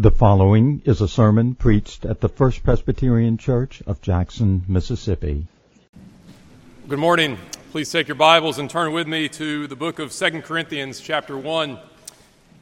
The following is a sermon preached at the First Presbyterian Church of Jackson, Mississippi. Good morning. Please take your Bibles and turn with me to the book of Second Corinthians, chapter 1. And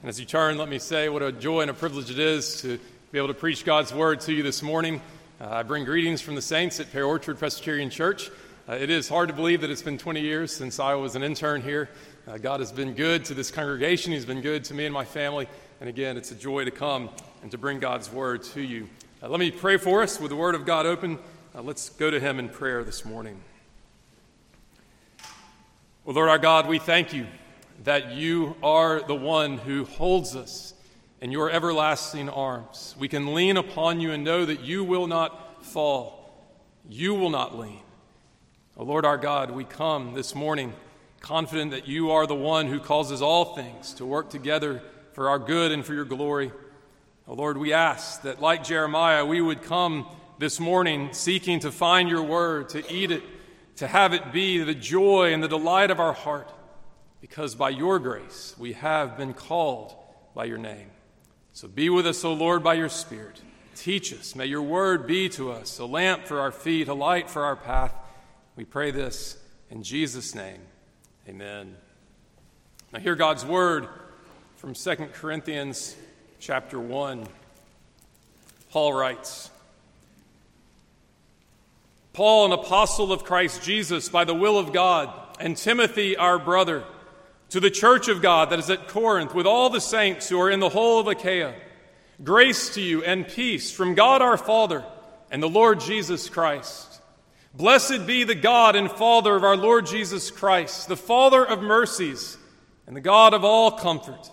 as you turn, let me say what a joy and a privilege it is to be able to preach God's word to you this morning. Uh, I bring greetings from the saints at Pear Orchard Presbyterian Church. Uh, it is hard to believe that it's been 20 years since I was an intern here. Uh, God has been good to this congregation, He's been good to me and my family. And again, it's a joy to come and to bring God's word to you. Uh, let me pray for us with the word of God open. Uh, let's go to him in prayer this morning. Well, Lord our God, we thank you that you are the one who holds us in your everlasting arms. We can lean upon you and know that you will not fall, you will not lean. Oh, Lord our God, we come this morning confident that you are the one who causes all things to work together for our good and for your glory. Oh Lord, we ask that, like Jeremiah, we would come this morning seeking to find your word, to eat it, to have it be the joy and the delight of our heart, because by your grace we have been called by your name. So be with us, O Lord, by your Spirit. Teach us. May your word be to us a lamp for our feet, a light for our path. We pray this in Jesus' name. Amen. Now, hear God's word from 2 Corinthians chapter 1. Paul writes Paul, an apostle of Christ Jesus, by the will of God, and Timothy, our brother, to the church of God that is at Corinth, with all the saints who are in the whole of Achaia, grace to you and peace from God our Father and the Lord Jesus Christ. Blessed be the God and Father of our Lord Jesus Christ, the Father of mercies and the God of all comfort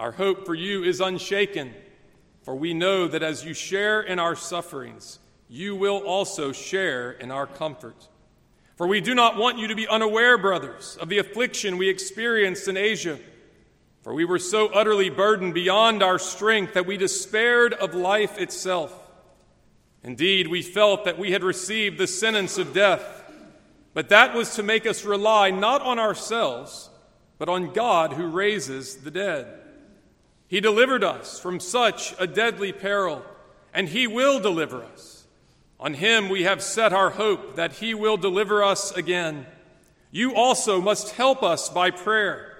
Our hope for you is unshaken, for we know that as you share in our sufferings, you will also share in our comfort. For we do not want you to be unaware, brothers, of the affliction we experienced in Asia. For we were so utterly burdened beyond our strength that we despaired of life itself. Indeed, we felt that we had received the sentence of death, but that was to make us rely not on ourselves, but on God who raises the dead. He delivered us from such a deadly peril, and He will deliver us. On Him we have set our hope that He will deliver us again. You also must help us by prayer,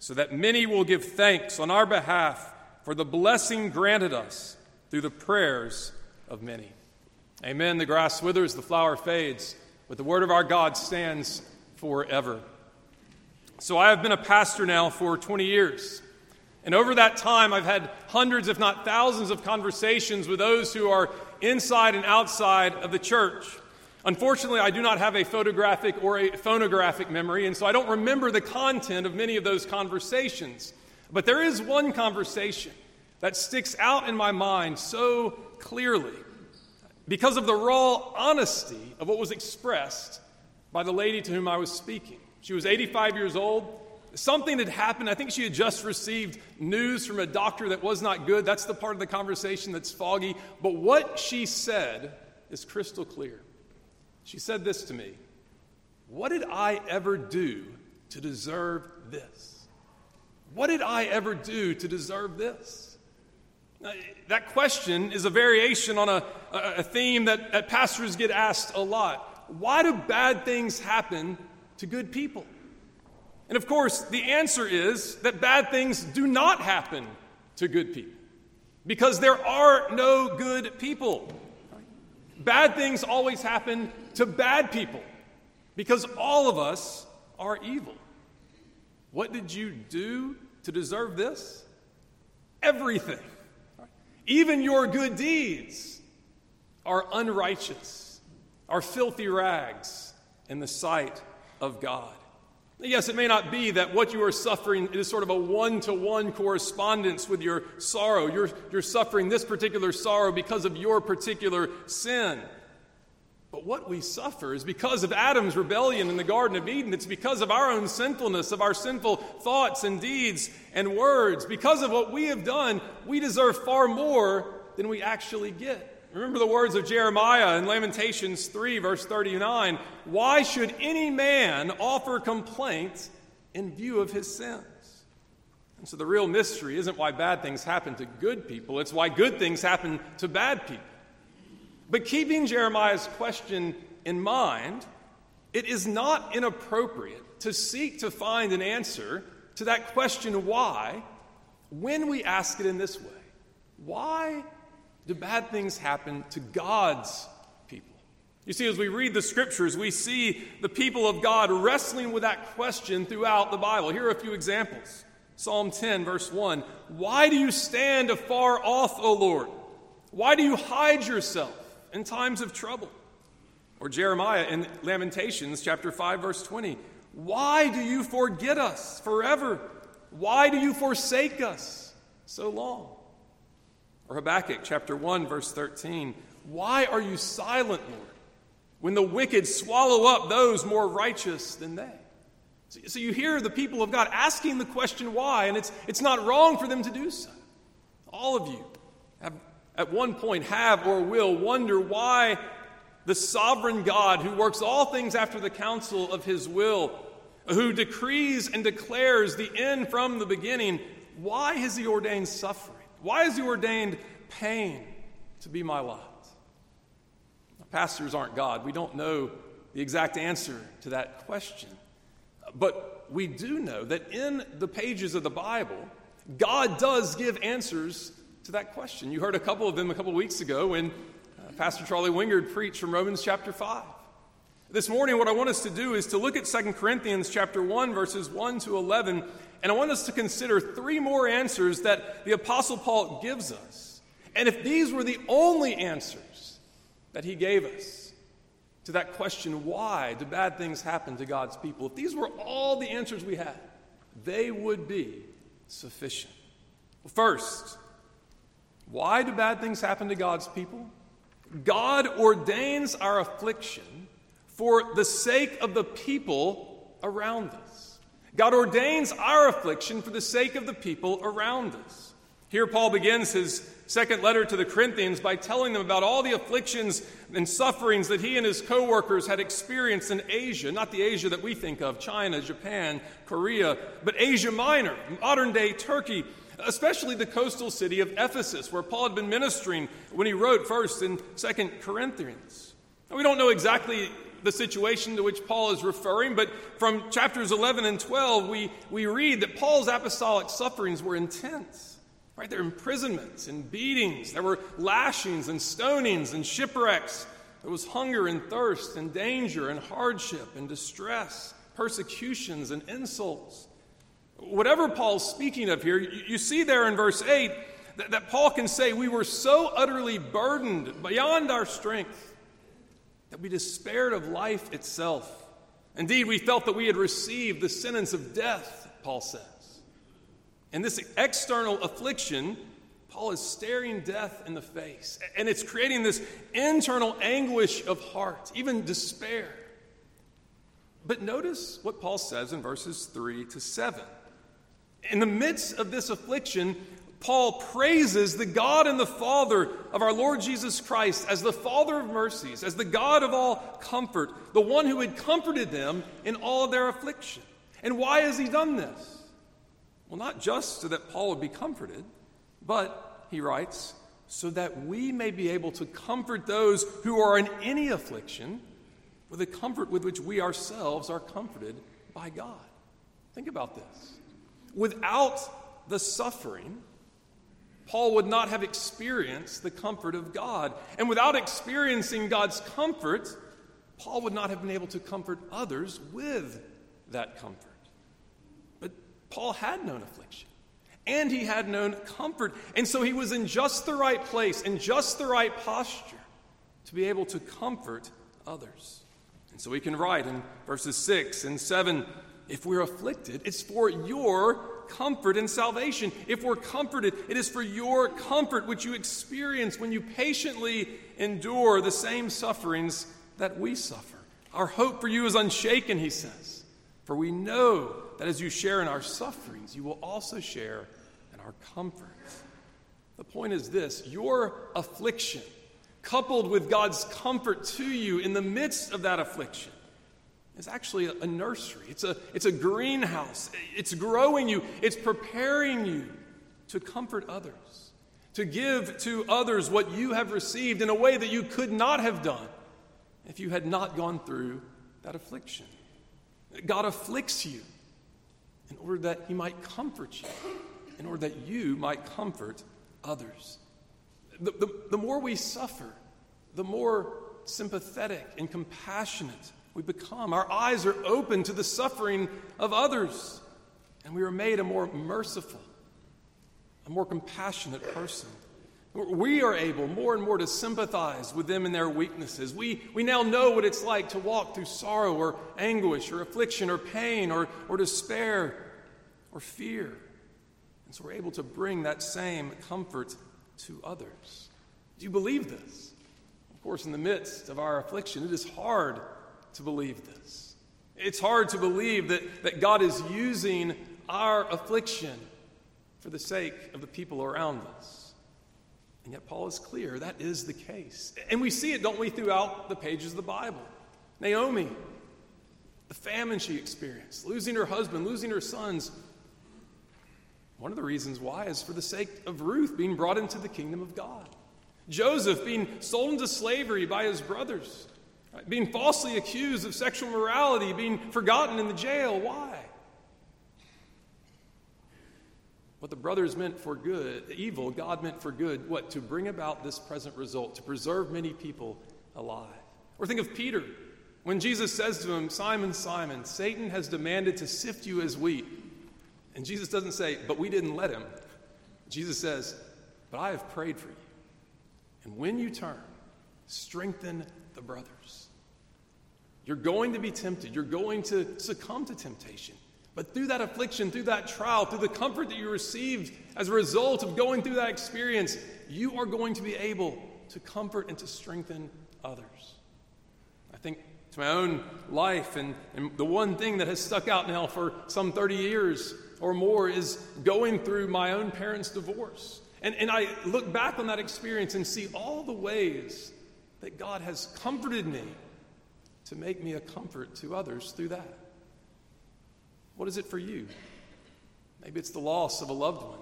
so that many will give thanks on our behalf for the blessing granted us through the prayers of many. Amen. The grass withers, the flower fades, but the word of our God stands forever. So I have been a pastor now for 20 years. And over that time, I've had hundreds, if not thousands, of conversations with those who are inside and outside of the church. Unfortunately, I do not have a photographic or a phonographic memory, and so I don't remember the content of many of those conversations. But there is one conversation that sticks out in my mind so clearly because of the raw honesty of what was expressed by the lady to whom I was speaking. She was 85 years old. Something had happened. I think she had just received news from a doctor that was not good. That's the part of the conversation that's foggy. But what she said is crystal clear. She said this to me What did I ever do to deserve this? What did I ever do to deserve this? That question is a variation on a, a theme that, that pastors get asked a lot. Why do bad things happen to good people? And of course, the answer is that bad things do not happen to good people because there are no good people. Bad things always happen to bad people because all of us are evil. What did you do to deserve this? Everything. Even your good deeds are unrighteous, are filthy rags in the sight of God. Yes, it may not be that what you are suffering is sort of a one to one correspondence with your sorrow. You're, you're suffering this particular sorrow because of your particular sin. But what we suffer is because of Adam's rebellion in the Garden of Eden. It's because of our own sinfulness, of our sinful thoughts and deeds and words. Because of what we have done, we deserve far more than we actually get. Remember the words of Jeremiah in Lamentations 3, verse 39 Why should any man offer complaint in view of his sins? And so the real mystery isn't why bad things happen to good people, it's why good things happen to bad people. But keeping Jeremiah's question in mind, it is not inappropriate to seek to find an answer to that question, why, when we ask it in this way Why do bad things happen to God's people? You see, as we read the scriptures, we see the people of God wrestling with that question throughout the Bible. Here are a few examples Psalm 10, verse 1 Why do you stand afar off, O Lord? Why do you hide yourself in times of trouble? Or Jeremiah in Lamentations chapter 5 verse 20. Why do you forget us forever? Why do you forsake us so long? Or Habakkuk chapter 1, verse 13. Why are you silent, Lord, when the wicked swallow up those more righteous than they? So you hear the people of God asking the question why, and it's, it's not wrong for them to do so. All of you have at one point have or will wonder why the sovereign God who works all things after the counsel of his will, who decrees and declares the end from the beginning, why has he ordained suffering? Why has He ordained pain to be my lot? Pastors aren't God. We don't know the exact answer to that question. But we do know that in the pages of the Bible, God does give answers to that question. You heard a couple of them a couple of weeks ago when uh, Pastor Charlie Wingard preached from Romans chapter 5. This morning, what I want us to do is to look at 2 Corinthians chapter 1, verses 1 to 11, and I want us to consider three more answers that the Apostle Paul gives us. And if these were the only answers that he gave us to that question, why do bad things happen to God's people? If these were all the answers we had, they would be sufficient. First, why do bad things happen to God's people? God ordains our affliction for the sake of the people around us. God ordains our affliction for the sake of the people around us. Here, Paul begins his second letter to the Corinthians by telling them about all the afflictions and sufferings that he and his co workers had experienced in Asia, not the Asia that we think of China, Japan, Korea, but Asia Minor, modern day Turkey, especially the coastal city of Ephesus, where Paul had been ministering when he wrote first in Second Corinthians. Now, we don't know exactly the situation to which Paul is referring, but from chapters 11 and 12, we, we read that Paul's apostolic sufferings were intense. Right? There were imprisonments and beatings, there were lashings and stonings and shipwrecks. There was hunger and thirst and danger and hardship and distress, persecutions and insults. Whatever Paul's speaking of here, you, you see there in verse 8 that, that Paul can say, We were so utterly burdened beyond our strength that we despaired of life itself. Indeed, we felt that we had received the sentence of death, Paul says. In this external affliction, Paul is staring death in the face, and it's creating this internal anguish of heart, even despair. But notice what Paul says in verses 3 to 7. In the midst of this affliction, Paul praises the God and the Father of our Lord Jesus Christ as the Father of mercies, as the God of all comfort, the one who had comforted them in all their affliction. And why has he done this? Well, not just so that Paul would be comforted, but, he writes, so that we may be able to comfort those who are in any affliction with the comfort with which we ourselves are comforted by God. Think about this. Without the suffering, Paul would not have experienced the comfort of God. And without experiencing God's comfort, Paul would not have been able to comfort others with that comfort. But Paul had known affliction, and he had known comfort. And so he was in just the right place, in just the right posture to be able to comfort others. And so we can write in verses 6 and 7 if we're afflicted, it's for your comfort and salvation. If we're comforted, it is for your comfort, which you experience when you patiently endure the same sufferings that we suffer. Our hope for you is unshaken, he says, for we know that as you share in our sufferings, you will also share in our comfort. The point is this your affliction, coupled with God's comfort to you in the midst of that affliction, is actually a, nursery. It's a, it's a greenhouse. It's growing you, it's preparing you to comfort others, to give to others what you have received in a way that you could not have done if you had not gone through that affliction. God afflicts you in order that He might comfort you, in order that you might comfort others. The, the, the more we suffer, the more sympathetic and compassionate we become. Our eyes are open to the suffering of others, and we are made a more merciful, a more compassionate person. We are able more and more to sympathize with them in their weaknesses. We, we now know what it's like to walk through sorrow or anguish or affliction or pain or, or despair or fear. And so we're able to bring that same comfort to others. Do you believe this? Of course, in the midst of our affliction, it is hard to believe this. It's hard to believe that, that God is using our affliction for the sake of the people around us. And yet, Paul is clear that is the case. And we see it, don't we, throughout the pages of the Bible. Naomi, the famine she experienced, losing her husband, losing her sons. One of the reasons why is for the sake of Ruth being brought into the kingdom of God. Joseph being sold into slavery by his brothers being falsely accused of sexual morality, being forgotten in the jail. Why? What the brothers meant for good, evil, God meant for good. What? To bring about this present result, to preserve many people alive. Or think of Peter. When Jesus says to him, Simon, Simon, Satan has demanded to sift you as wheat. And Jesus doesn't say, but we didn't let him. Jesus says, but I have prayed for you. And when you turn, strengthen the brothers. You're going to be tempted. You're going to succumb to temptation. But through that affliction, through that trial, through the comfort that you received as a result of going through that experience, you are going to be able to comfort and to strengthen others. I think to my own life, and, and the one thing that has stuck out now for some 30 years or more is going through my own parents' divorce. And, and I look back on that experience and see all the ways that God has comforted me to make me a comfort to others through that. What is it for you? Maybe it's the loss of a loved one.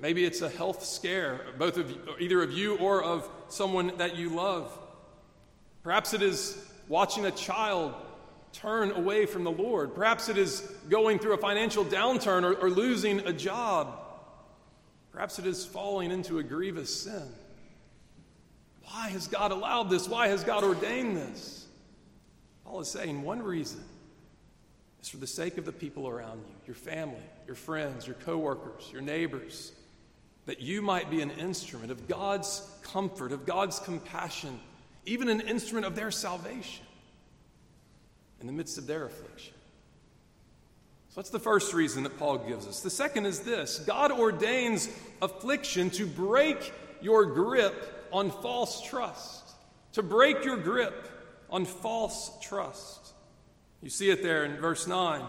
Maybe it's a health scare, both of you, either of you or of someone that you love. Perhaps it is watching a child turn away from the Lord. Perhaps it is going through a financial downturn or, or losing a job. Perhaps it is falling into a grievous sin. Why has God allowed this? Why has God ordained this? Paul is saying one reason is for the sake of the people around you, your family, your friends, your coworkers, your neighbors, that you might be an instrument of God's comfort, of God's compassion, even an instrument of their salvation in the midst of their affliction. So that's the first reason that Paul gives us. The second is this God ordains affliction to break your grip on false trust, to break your grip on false trust. You see it there in verse 9.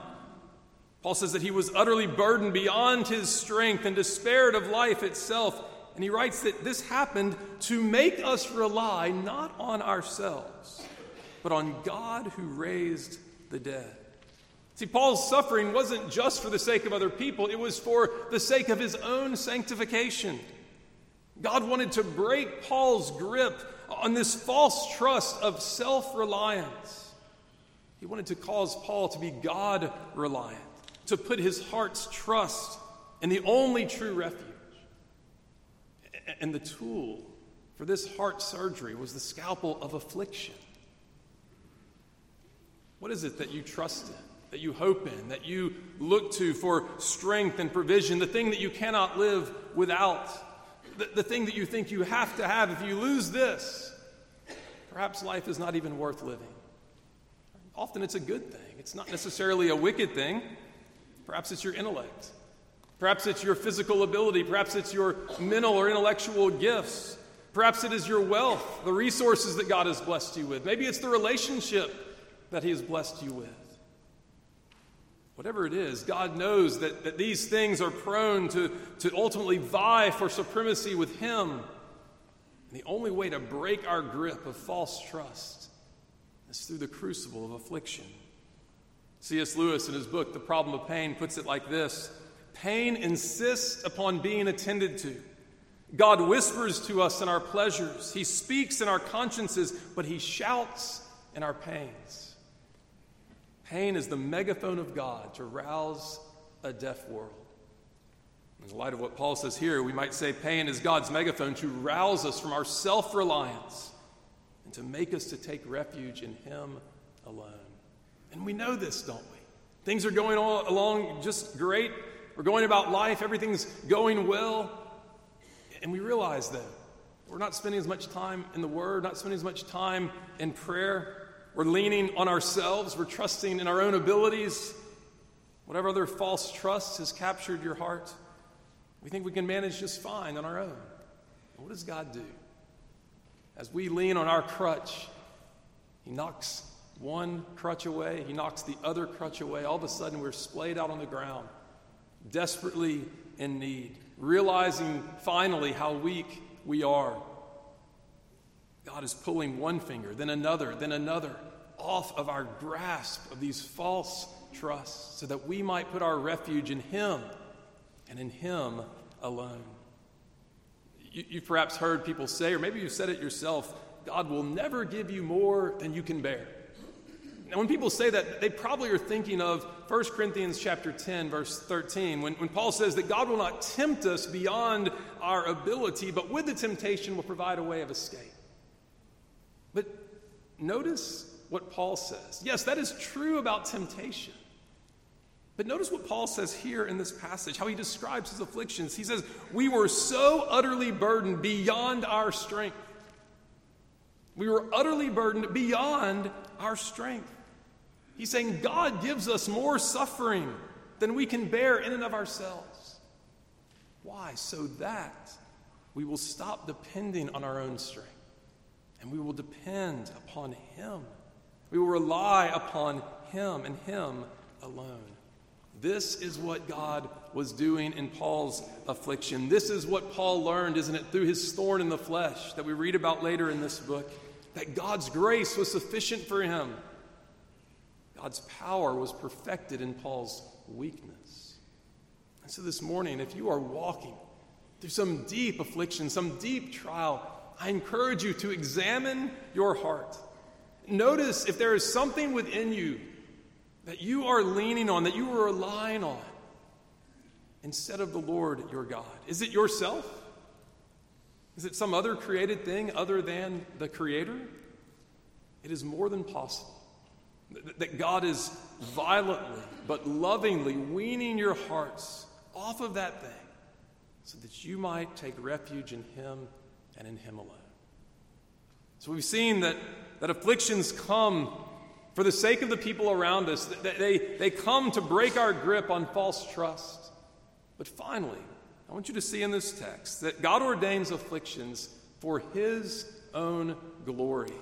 Paul says that he was utterly burdened beyond his strength and despaired of life itself. And he writes that this happened to make us rely not on ourselves, but on God who raised the dead. See, Paul's suffering wasn't just for the sake of other people, it was for the sake of his own sanctification. God wanted to break Paul's grip on this false trust of self reliance. He wanted to cause Paul to be God reliant, to put his heart's trust in the only true refuge. And the tool for this heart surgery was the scalpel of affliction. What is it that you trust in, that you hope in, that you look to for strength and provision, the thing that you cannot live without? The, the thing that you think you have to have. If you lose this, perhaps life is not even worth living. often it's a good thing. It's not necessarily a wicked thing. Perhaps it's your intellect. Perhaps it's your physical ability. Perhaps it's your mental or intellectual gifts. Perhaps it is your wealth, the resources that God has blessed you with. Maybe it's the relationship that He has blessed you with. Whatever it is, God knows that, that these things are prone to, to ultimately vie for supremacy with Him. And the only way to break our grip of false trust is through the crucible of affliction. C.S. Lewis, in his book, The Problem of Pain, puts it like this Pain insists upon being attended to. God whispers to us in our pleasures, He speaks in our consciences, but He shouts in our pains. Pain is the megaphone of God to rouse a deaf world. In the light of what Paul says here, we might say pain is God's megaphone to rouse us from our self reliance and to make us to take refuge in Him alone. And we know this, don't we? Things are going along just great. We're going about life, everything's going well. And we realize that we're not spending as much time in the Word, not spending as much time in prayer. We're leaning on ourselves. We're trusting in our own abilities. Whatever other false trust has captured your heart, we think we can manage just fine on our own. what does God do? As we lean on our crutch, He knocks one crutch away, He knocks the other crutch away. All of a sudden, we're splayed out on the ground, desperately in need, realizing finally how weak we are. God is pulling one finger, then another, then another off of our grasp of these false trusts so that we might put our refuge in Him and in Him alone. You, have perhaps heard people say, or maybe you've said it yourself God will never give you more than you can bear. Now, when people say that, they probably are thinking of 1 Corinthians chapter 10, verse 13, when, when Paul says that God will not tempt us beyond our ability, but with the temptation will provide a way of escape. But notice what Paul says. Yes, that is true about temptation. But notice what Paul says here in this passage, how he describes his afflictions. He says, We were so utterly burdened beyond our strength. We were utterly burdened beyond our strength. He's saying God gives us more suffering than we can bear in and of ourselves. Why? So that we will stop depending on our own strength and we will depend upon Him. We will rely upon Him and Him alone. This is what God was doing in Paul's affliction. This is what Paul learned, isn't it, through his thorn in the flesh that we read about later in this book, that God's grace was sufficient for him. God's power was perfected in Paul's weakness. And so this morning, if you are walking through some deep affliction, some deep trial, I encourage you to examine your heart. Notice if there is something within you that you are leaning on, that you are relying on, instead of the Lord your God. Is it yourself? Is it some other created thing other than the Creator? It is more than possible that God is violently but lovingly weaning your hearts off of that thing so that you might take refuge in Him and in Him alone. So we've seen that, that afflictions come for the sake of the people around us, that they, they come to break our grip on false trust. But finally, I want you to see in this text that God ordains afflictions for His own glory.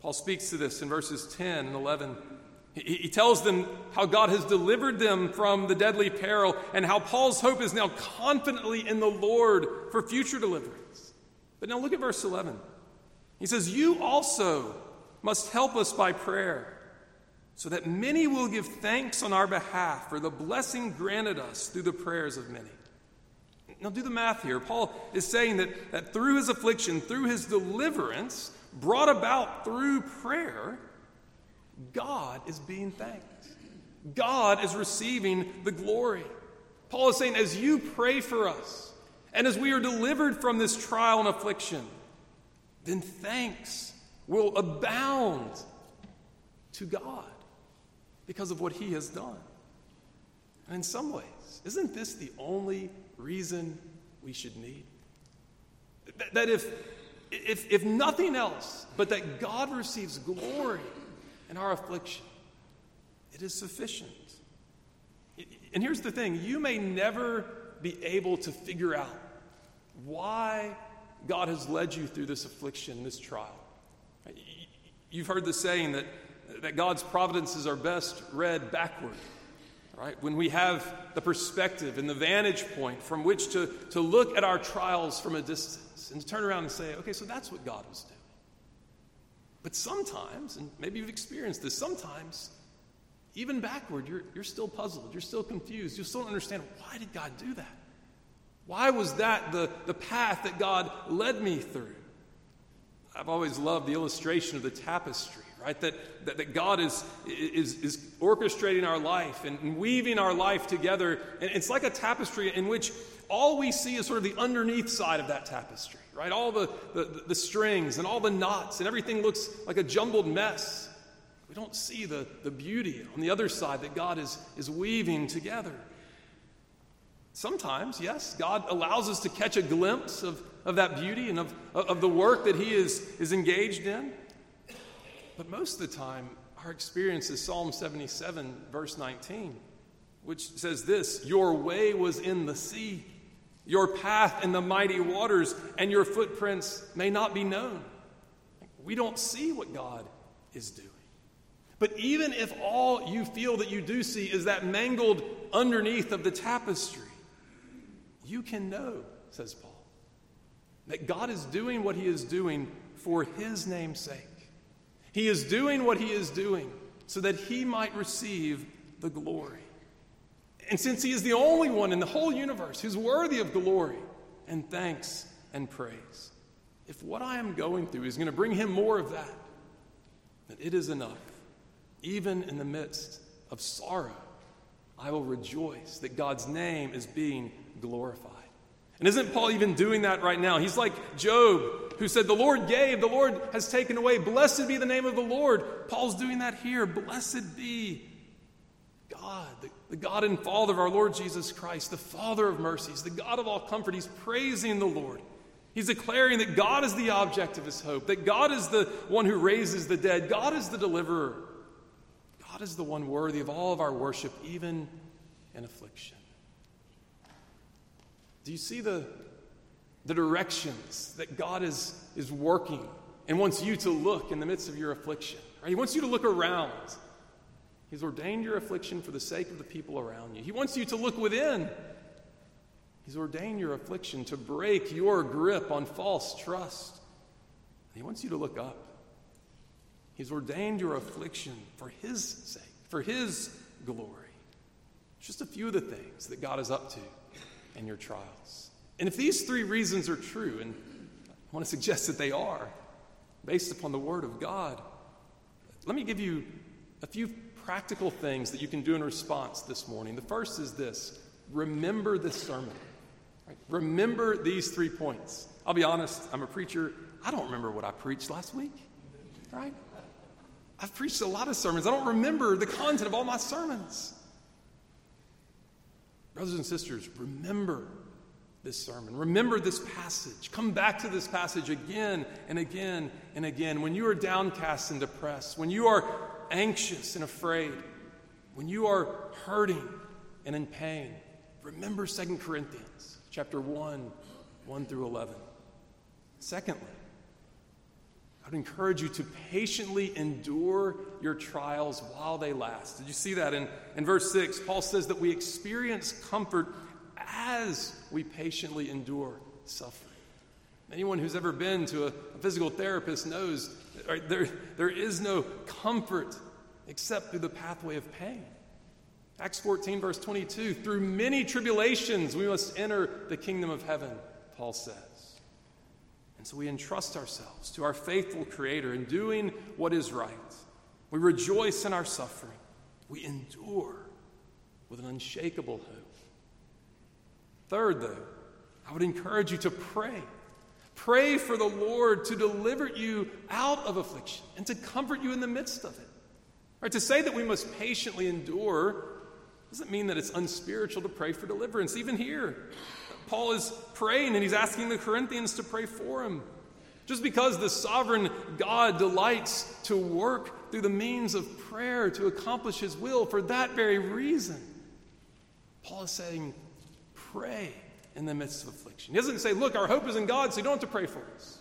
Paul speaks to this in verses 10 and 11. He, tells them how God has delivered them from the deadly peril and how Paul's hope is now confidently in the Lord for future deliverance. But now look at verse 11. He says, You also must help us by prayer, so that many will give thanks on our behalf for the blessing granted us through the prayers of many. Now, do the math here. Paul is saying that, that through his affliction, through his deliverance, brought about through prayer, God is being thanked. God is receiving the glory. Paul is saying, as you pray for us, and as we are delivered from this trial and affliction, then thanks will abound to God because of what He has done. And in some ways, isn't this the only reason we should need? That if, if, if nothing else, but that God receives glory our affliction, it is sufficient. And here's the thing you may never be able to figure out why God has led you through this affliction, this trial. You've heard the saying that, that God's providences are best read backward. Right? When we have the perspective and the vantage point from which to, to look at our trials from a distance and to turn around and say, okay, so that's what God was doing. But sometimes, and maybe you've experienced this, sometimes, even backward, you're, you're still puzzled, you're still confused, you still don't understand why did God do that? Why was that the, the path that God led me through? I've always loved the illustration of the tapestry, right? That, that, that God is, is, is orchestrating our life and weaving our life together. And it's like a tapestry in which all we see is sort of the underneath side of that tapestry, right? All the, the, the strings and all the knots, and everything looks like a jumbled mess. We don't see the, the beauty on the other side that God is, is weaving together. Sometimes, yes, God allows us to catch a glimpse of, of that beauty and of, of the work that He is, is engaged in. But most of the time, our experience is Psalm 77, verse 19, which says this Your way was in the sea, your path in the mighty waters, and your footprints may not be known. We don't see what God is doing. But even if all you feel that you do see is that mangled underneath of the tapestry, you can know, says Paul, that God is doing what he is doing for his name's sake. He is doing what he is doing so that he might receive the glory. And since he is the only one in the whole universe who's worthy of glory and thanks and praise, if what I am going through is going to bring him more of that, then it is enough. Even in the midst of sorrow, I will rejoice that God's name is being glorified. And isn't Paul even doing that right now? He's like Job, who said, The Lord gave, the Lord has taken away. Blessed be the name of the Lord. Paul's doing that here. Blessed be God, the, the, God and Father of our Lord Jesus Christ, the Father of mercies, the God of all comfort. He's praising the Lord. He's declaring that God is the object of his hope, that God is the one who raises the dead, God is the deliverer. God is the one worthy of all of our worship, even in affliction. Do you see the, the directions that God is, is working and wants you to look in the midst of your affliction? Right? He wants you to look around. He's ordained your affliction for the sake of the people around you. He wants you to look within. He's ordained your affliction to break your grip on false trust. he wants you to look up. He's ordained your affliction for His sake, for His glory. Just a few of the things that God is up to in your trials. And if these three reasons are true, and I want to suggest that they are, based upon the Word of God, let me give you a few practical things that you can do in response this morning. The first is this remember this sermon. Right? Remember these three points. I'll be honest, I'm a preacher. I don't remember what I preached last week, right? I've preached a lot of sermons. I don't remember the content of all my sermons. Brothers and sisters, remember this sermon. Remember this passage. Come back to this passage again and again and again. When you are downcast and depressed, when you are anxious and afraid, when you are hurting and in pain, remember 2 Corinthians chapter 1, 1 through 11. Secondly, I would encourage you to patiently endure your trials while they last. Did you see that in, in verse 6? Paul says that we experience comfort as we patiently endure suffering. Anyone who's ever been to a, a physical therapist knows right, there, there is no comfort except through the pathway of pain. Acts 14, verse 22 through many tribulations we must enter the kingdom of heaven, Paul says. And so we entrust ourselves to our faithful Creator in doing what is right. We rejoice in our suffering. We endure with an unshakable hope. Third, though, I would encourage you to pray. Pray for the Lord to deliver you out of affliction and to comfort you in the midst of it. Right, to say that we must patiently endure doesn't mean that it's unspiritual to pray for deliverance. Even here, Paul is praying and he's asking the Corinthians to pray for him. Just because the sovereign God delights to work through the means of prayer to accomplish his will for that very reason, Paul is saying, pray in the midst of affliction. He doesn't say, look, our hope is in God, so you don't have to pray for us.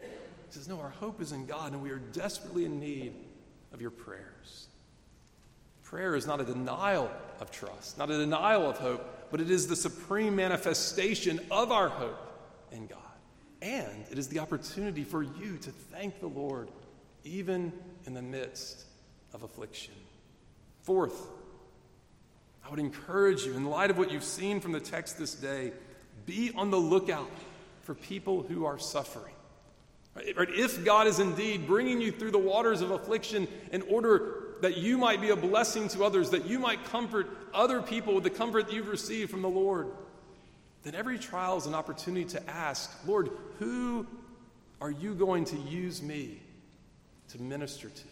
He says, no, our hope is in God, and we are desperately in need of your prayers. Prayer is not a denial of trust, not a denial of hope, but it is the supreme manifestation of our hope in God. And it is the opportunity for you to thank the Lord even in the midst of affliction. Fourth, I would encourage you, in light of what you've seen from the text this day, be on the lookout for people who are suffering. Right? If God is indeed bringing you through the waters of affliction in order that you might be a blessing to others, that you might comfort other people with the comfort that you've received from the Lord, then every trial is an opportunity to ask, Lord, who are you going to use me to minister to,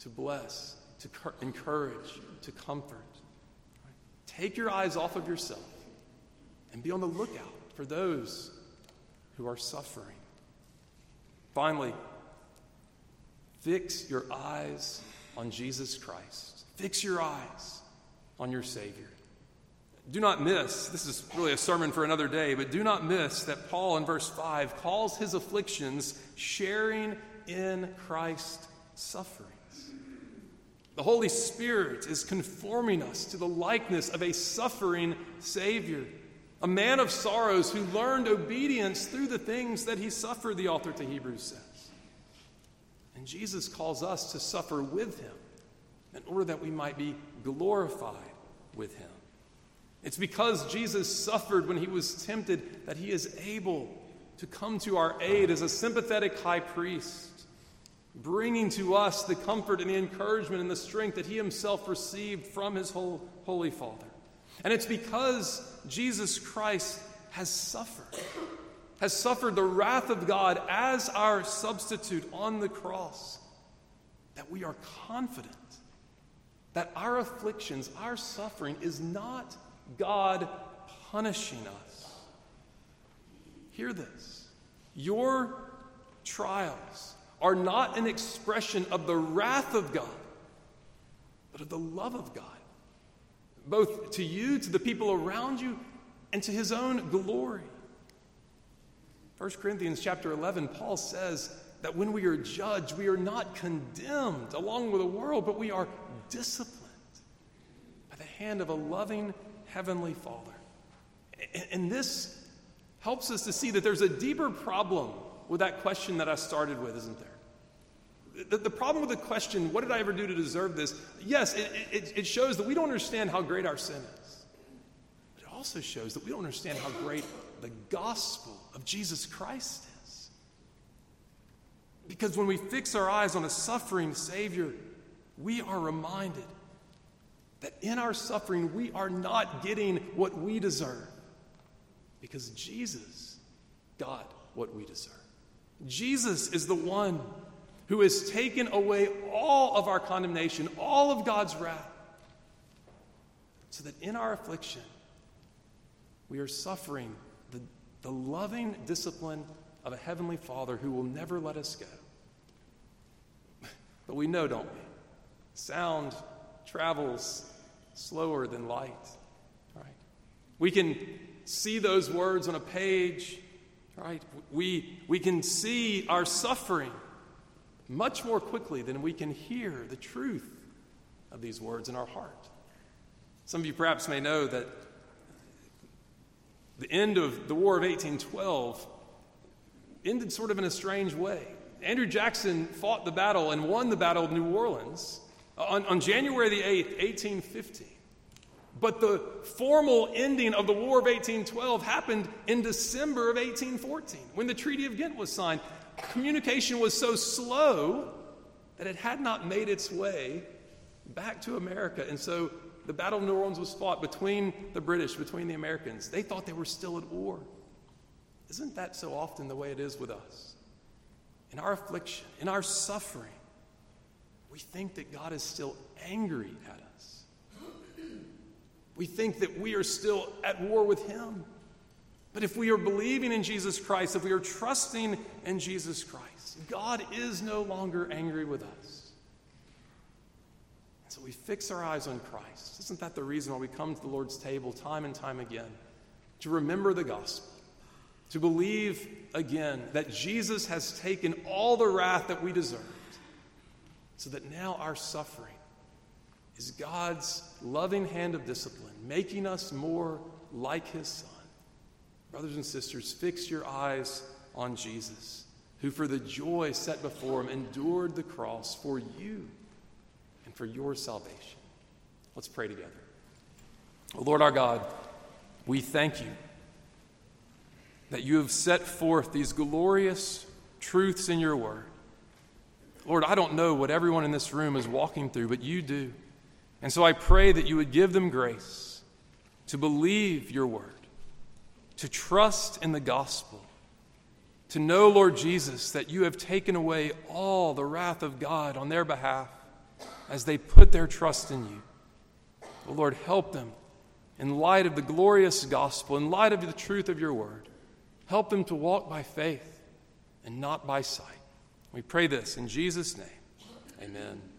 to bless, to encourage, to comfort? Take your eyes off of yourself and be on the lookout for those who are suffering. Finally, fix your eyes on Jesus Christ. Fix your eyes on your Savior. Do not miss, this is really a sermon for another day, but do not miss that Paul in verse 5 calls his afflictions sharing in Christ's sufferings. The Holy Spirit is conforming us to the likeness of a suffering Savior, a man of sorrows who learned obedience through the things that he suffered, the author to Hebrews says. And Jesus calls us to suffer with him in order that we might be glorified with him. It's because Jesus suffered when he was tempted that he is able to come to our aid as a sympathetic high priest, bringing to us the comfort and the encouragement and the strength that he himself received from his Holy Father. And it's because Jesus Christ has suffered, has suffered the wrath of God as our substitute on the cross, that we are confident that our afflictions, our suffering, is not God punishing us. Hear this. Your trials are not an expression of the wrath of God, but of the love of God, both to you, to the people around you, and to his own glory. 1 Corinthians chapter 11, Paul says that when we are judged, we are not condemned along with the world, but we are disciplined by the hand of a loving Heavenly Father. And this helps us to see that there's a deeper problem with that question that I started with, isn't there? The, the problem with the question, what did I ever do to deserve this? Yes, it, it, it shows that we don't understand how great our sin is. But it also shows that we don't understand how great the gospel of Jesus Christ is. Because when we fix our eyes on a suffering Savior, we are reminded that in our suffering we are not getting what we deserve because Jesus got what we deserve. Jesus is the one who has taken away all of our condemnation, all of God's wrath, so that in our affliction we are suffering the, the loving discipline of a heavenly Father who will never let us go. But we know, don't we? Sound travels slower than light. Right? We can see those words on a page, right? We, we can see our suffering much more quickly than we can hear the truth of these words in our heart. Some of you perhaps may know that the end of the War of 1812 ended sort of in a strange way. Andrew Jackson fought the battle and won the Battle of New Orleans on, on January the 8th, 1850. But the formal ending of the War of 1812 happened in December of 1814 when the Treaty of Ghent was signed. Communication was so slow that it had not made its way back to America. And so the Battle of New Orleans was fought between the British, between the Americans. They thought they were still at war. Isn't that so often the way it is with us? In our affliction, in our suffering, we think that God is still angry at us. We think that we are still at war with Him. But if we are believing in Jesus Christ, if we are trusting in Jesus Christ, God is no longer angry with us. And so we fix our eyes on Christ. Isn't that the reason why we come to the Lord's table time and time again? To remember the gospel, to believe again that Jesus has taken all the wrath that we deserved, so that now our suffering is God's loving hand of discipline, making us more like his Son. Brothers and sisters, fix your eyes on Jesus, who for the joy set before him endured the cross for you and for your salvation. Let's pray together. Lord our God, we thank you that you have set forth these glorious truths in your word. Lord, I don't know what everyone in this room is walking through, but you do. And so I pray that you would give them grace to believe your word, to trust in the gospel, to know, Lord Jesus, that you have taken away all the wrath of God on their behalf as they put their trust in you. Lord, help them in light of the glorious gospel, in light of the truth of your word. Help them to walk by faith and not by sight. We pray this in Jesus' name. Amen.